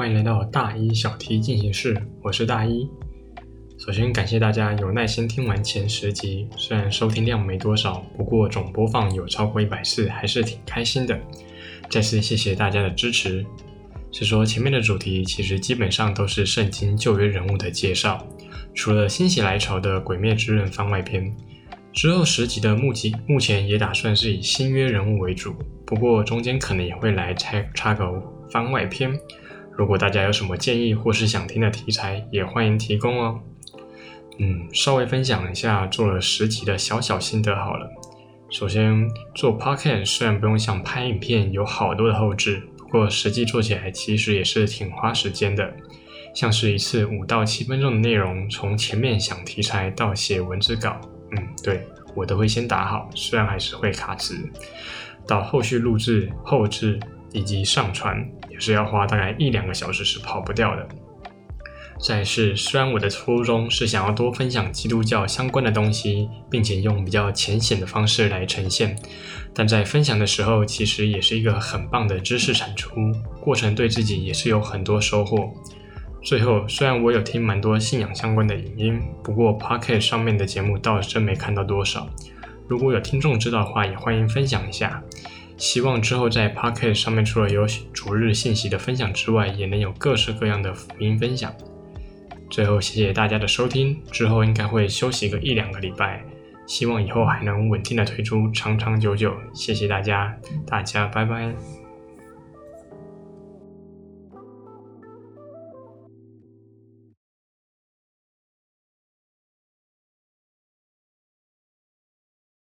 欢迎来到大一小题进行式，我是大一。首先感谢大家有耐心听完前十集，虽然收听量没多少，不过总播放有超过一百次，还是挺开心的。再次谢谢大家的支持。是说前面的主题其实基本上都是圣经旧约人物的介绍，除了心血来潮的鬼灭之刃番外篇，之后十集的目集目前也打算是以新约人物为主，不过中间可能也会来插插个番外篇。如果大家有什么建议或是想听的题材，也欢迎提供哦。嗯，稍微分享一下做了十集的小小心得好了。首先做 podcast 虽然不用像拍影片有好多的后置。不过实际做起来其实也是挺花时间的，像是一次五到七分钟的内容，从前面想题材到写文字稿，嗯，对我都会先打好，虽然还是会卡词，到后续录制、后置以及上传，也是要花大概一两个小时，是跑不掉的。再是，虽然我的初衷是想要多分享基督教相关的东西，并且用比较浅显的方式来呈现，但在分享的时候，其实也是一个很棒的知识产出过程，对自己也是有很多收获。最后，虽然我有听蛮多信仰相关的影音，不过 Pocket 上面的节目倒是真没看到多少。如果有听众知道的话，也欢迎分享一下。希望之后在 Pocket 上面，除了有逐日信息的分享之外，也能有各式各样的福音分享。最后，谢谢大家的收听。之后应该会休息个一两个礼拜，希望以后还能稳定的推出长长久久。谢谢大家，大家拜拜。